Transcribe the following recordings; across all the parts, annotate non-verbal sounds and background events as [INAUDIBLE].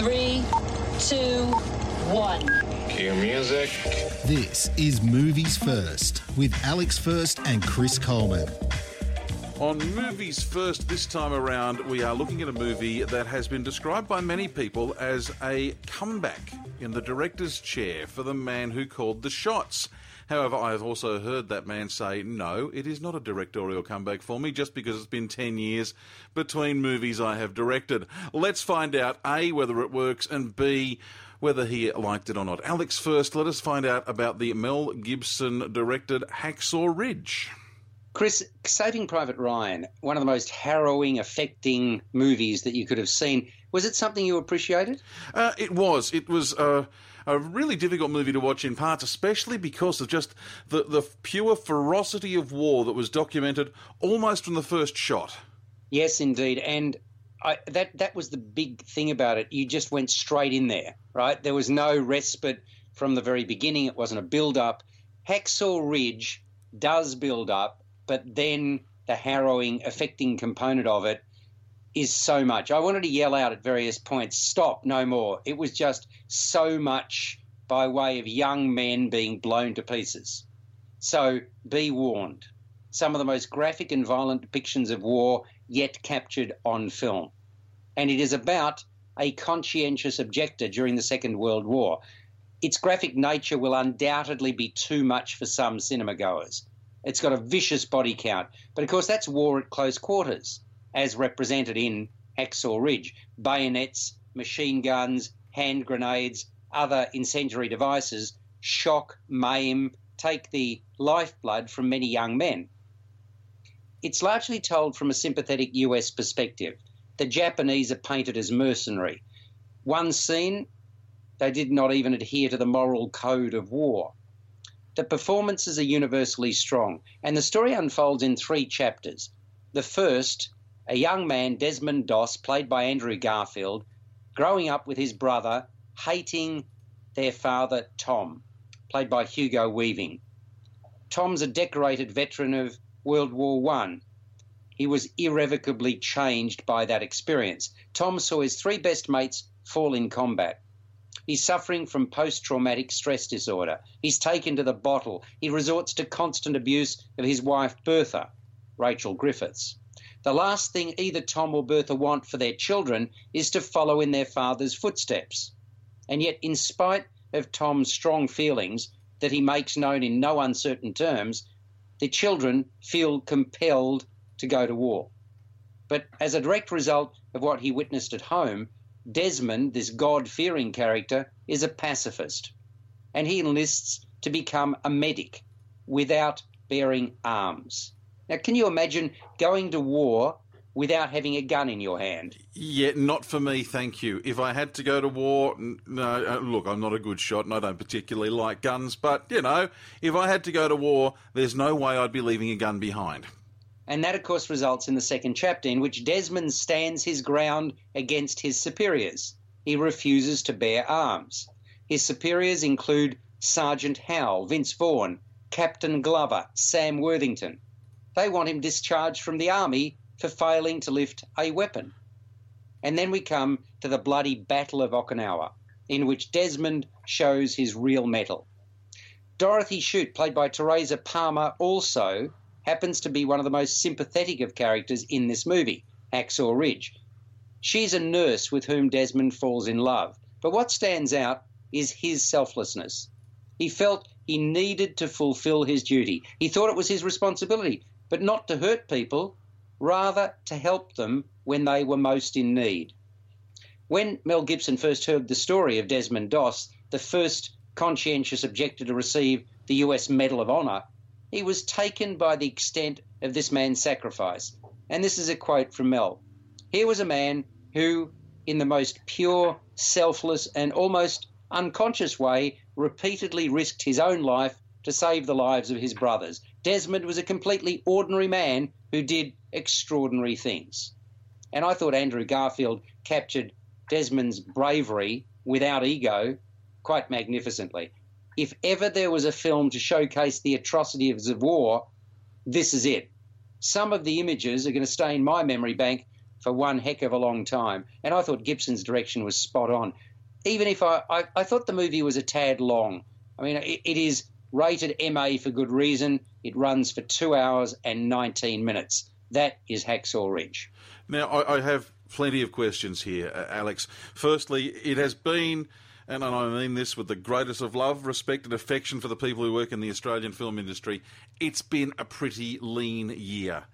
Five, four, three, two, one. Cue music. This is Movies First with Alex First and Chris Coleman. On Movies First this time around, we are looking at a movie that has been described by many people as a comeback in the director's chair for the man who called the shots. However, I have also heard that man say, no, it is not a directorial comeback for me just because it's been 10 years between movies I have directed. Let's find out A, whether it works, and B, whether he liked it or not. Alex, first, let us find out about the Mel Gibson directed Hacksaw Ridge. Chris, Saving Private Ryan, one of the most harrowing, affecting movies that you could have seen. Was it something you appreciated? Uh, it was. It was. Uh, a really difficult movie to watch in parts, especially because of just the, the pure ferocity of war that was documented almost from the first shot. Yes, indeed. And I, that that was the big thing about it. You just went straight in there, right? There was no respite from the very beginning. It wasn't a build up. Hacksaw Ridge does build up, but then the harrowing, affecting component of it is so much. I wanted to yell out at various points, stop, no more. It was just so much by way of young men being blown to pieces. So be warned. Some of the most graphic and violent depictions of war yet captured on film. And it is about a conscientious objector during the Second World War. Its graphic nature will undoubtedly be too much for some cinema goers. It's got a vicious body count, but of course that's war at close quarters as represented in Hacksaw Ridge bayonets, machine guns, hand grenades, other incendiary devices shock, maim, take the lifeblood from many young men. It's largely told from a sympathetic US perspective. The Japanese are painted as mercenary. One scene, they did not even adhere to the moral code of war. The performances are universally strong, and the story unfolds in three chapters. The first a young man, Desmond Doss, played by Andrew Garfield, growing up with his brother, hating their father, Tom, played by Hugo Weaving. Tom's a decorated veteran of World War One. He was irrevocably changed by that experience. Tom saw his three best mates fall in combat. He's suffering from post traumatic stress disorder. He's taken to the bottle. He resorts to constant abuse of his wife, Bertha, Rachel Griffiths. The last thing either Tom or Bertha want for their children is to follow in their father's footsteps. And yet, in spite of Tom's strong feelings that he makes known in no uncertain terms, the children feel compelled to go to war. But as a direct result of what he witnessed at home, Desmond, this God fearing character, is a pacifist. And he enlists to become a medic without bearing arms. Now, can you imagine going to war without having a gun in your hand? Yeah, not for me, thank you. If I had to go to war, no, uh, look, I'm not a good shot and I don't particularly like guns, but, you know, if I had to go to war, there's no way I'd be leaving a gun behind. And that, of course, results in the second chapter, in which Desmond stands his ground against his superiors. He refuses to bear arms. His superiors include Sergeant Howell, Vince Vaughn, Captain Glover, Sam Worthington. They want him discharged from the army for failing to lift a weapon. And then we come to the bloody Battle of Okinawa, in which Desmond shows his real mettle. Dorothy Shute, played by Teresa Palmer, also happens to be one of the most sympathetic of characters in this movie, Hacksaw Ridge. She's a nurse with whom Desmond falls in love, but what stands out is his selflessness. He felt he needed to fulfill his duty. He thought it was his responsibility but not to hurt people, rather to help them when they were most in need. When Mel Gibson first heard the story of Desmond Doss, the first conscientious objector to receive the US Medal of Honor, he was taken by the extent of this man's sacrifice. And this is a quote from Mel Here was a man who, in the most pure, selfless, and almost unconscious way, repeatedly risked his own life to save the lives of his brothers. Desmond was a completely ordinary man who did extraordinary things. And I thought Andrew Garfield captured Desmond's bravery without ego quite magnificently. If ever there was a film to showcase the atrocities of war, this is it. Some of the images are going to stay in my memory bank for one heck of a long time. And I thought Gibson's direction was spot on. Even if I, I, I thought the movie was a tad long. I mean, it, it is rated MA for good reason. It runs for two hours and 19 minutes. That is Hacksaw Ridge. Now, I, I have plenty of questions here, uh, Alex. Firstly, it has been, and I mean this with the greatest of love, respect, and affection for the people who work in the Australian film industry, it's been a pretty lean year.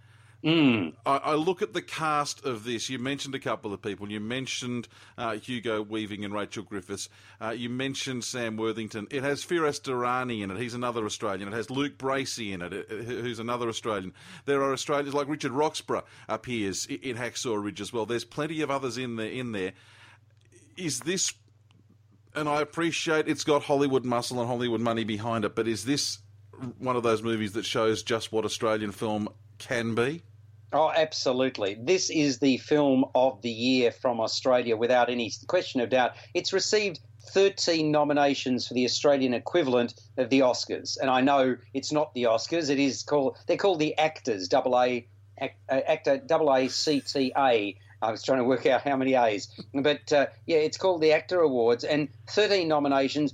Mm. I, I, look at the cast of this. You mentioned a couple of people. You mentioned uh, Hugo Weaving and Rachel Griffiths. Uh, you mentioned Sam Worthington. It has Firass Dirani in it. He's another Australian. It has Luke Bracey in it, who's another Australian. There are Australians like Richard Roxburgh appears in Hacksaw Ridge as well. There's plenty of others in there. In there, is this? And I appreciate it's got Hollywood muscle and Hollywood money behind it, but is this one of those movies that shows just what Australian film can be? Oh, absolutely. This is the film of the year from Australia without any question of doubt. It's received 13 nominations for the Australian equivalent of the Oscars. And I know it's not the Oscars, it is called, they're called the AACTAs, double A, actor, double A C T A. I was trying to work out how many A's. But uh, yeah, it's called the AACTA Awards and 13 nominations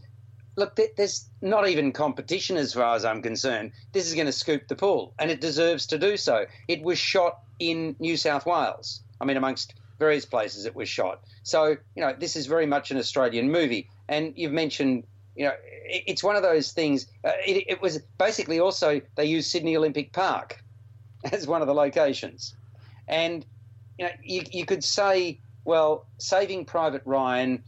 look, there's not even competition as far as I'm concerned. This is going to scoop the pool, and it deserves to do so. It was shot in New South Wales. I mean, amongst various places it was shot. So, you know, this is very much an Australian movie. And you've mentioned, you know, it's one of those things. Uh, it, it was basically also, they used Sydney Olympic Park [LAUGHS] as one of the locations. And, you know, you, you could say, well, Saving Private Ryan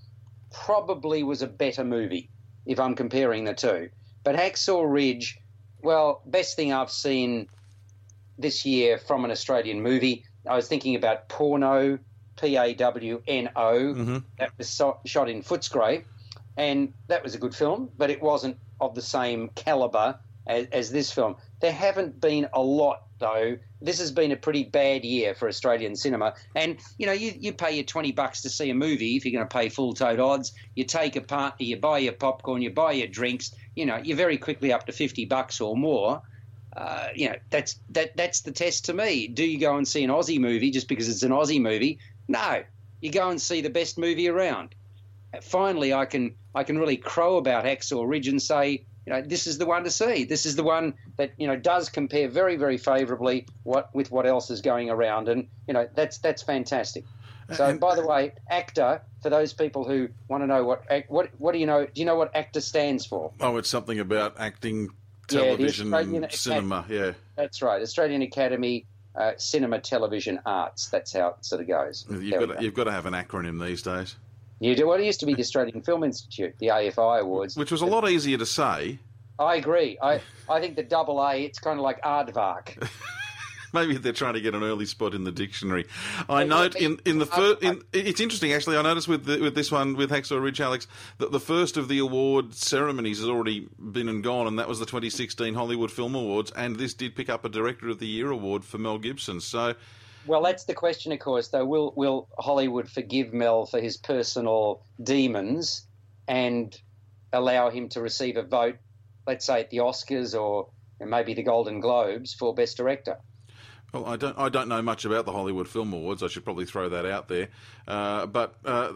probably was a better movie if I'm comparing the two. But Hacksaw Ridge, well, best thing I've seen this year from an Australian movie. I was thinking about Pawno, P A W N O. Mm-hmm. That was so, shot in Footscray, and that was a good film, but it wasn't of the same caliber as, as this film. There haven't been a lot though. This has been a pretty bad year for Australian cinema. And, you know, you, you pay your 20 bucks to see a movie if you're going to pay full tote odds. You take a party, you buy your popcorn, you buy your drinks, you know, you're very quickly up to 50 bucks or more. Uh, you know, that's that that's the test to me. Do you go and see an Aussie movie just because it's an Aussie movie? No. You go and see the best movie around. Finally, I can I can really crow about Hacksaw Ridge and say you know, this is the one to see. This is the one that you know does compare very, very favourably what with what else is going around, and you know that's that's fantastic. So, and, by the way, AACTA for those people who want to know what what what do you know? Do you know what AACTA stands for? Oh, it's something about acting, television, yeah, cinema. Academy, yeah, that's right. Australian Academy uh, Cinema, Television Arts. That's how it sort of goes. You've got, to, you've got to have an acronym these days. You do. Well, it used to be the Australian Film Institute, the AFI Awards, which was a lot easier to say. I agree. I I think the double A, it's kind of like aardvark. [LAUGHS] Maybe they're trying to get an early spot in the dictionary. I note in, in the first. In, it's interesting actually. I noticed with the, with this one with Hacksaw Ridge, Alex, that the first of the award ceremonies has already been and gone, and that was the 2016 Hollywood Film Awards, and this did pick up a Director of the Year award for Mel Gibson. So well, that's the question, of course. Though, will will Hollywood forgive Mel for his personal demons and allow him to receive a vote, let's say at the Oscars or maybe the Golden Globes for Best Director? Well, I don't. I don't know much about the Hollywood Film Awards. I should probably throw that out there. Uh, but uh,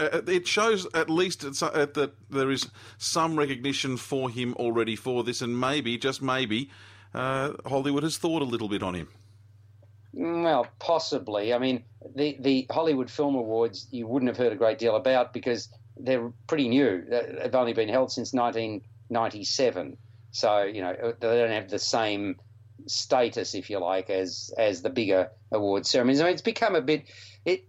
it shows at least that there is some recognition for him already for this, and maybe, just maybe, uh, Hollywood has thought a little bit on him. Well, possibly. I mean, the the Hollywood Film Awards you wouldn't have heard a great deal about because they're pretty new. They've only been held since 1997, so you know they don't have the same status, if you like, as as the bigger award ceremonies. I mean, it's become a bit. It,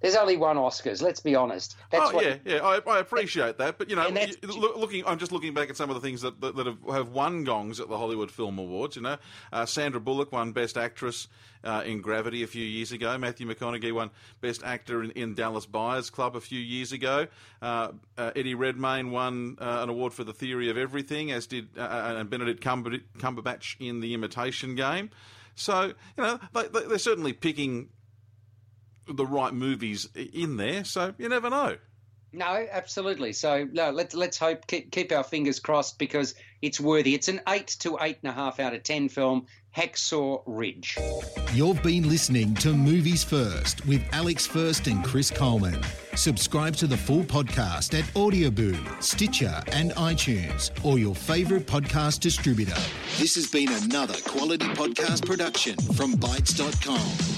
there's only one Oscars. Let's be honest. That's oh yeah, yeah. I, I appreciate that, but you know, looking, I'm just looking back at some of the things that that, that have, have won gongs at the Hollywood Film Awards. You know, uh, Sandra Bullock won Best Actress uh, in Gravity a few years ago. Matthew McConaughey won Best Actor in, in Dallas Buyers Club a few years ago. Uh, uh, Eddie Redmayne won uh, an award for The Theory of Everything, as did uh, and Benedict Cumber- Cumberbatch in The Imitation Game. So you know they, they're certainly picking the right movies in there. So you never know. No, absolutely. So no, let's let's hope keep, keep our fingers crossed because it's worthy. It's an eight to eight and a half out of ten film. Hacksaw Ridge. You've been listening to Movies First with Alex First and Chris Coleman. Subscribe to the full podcast at Audioboom, Stitcher, and iTunes, or your favourite podcast distributor. This has been another quality podcast production from Bytes.com.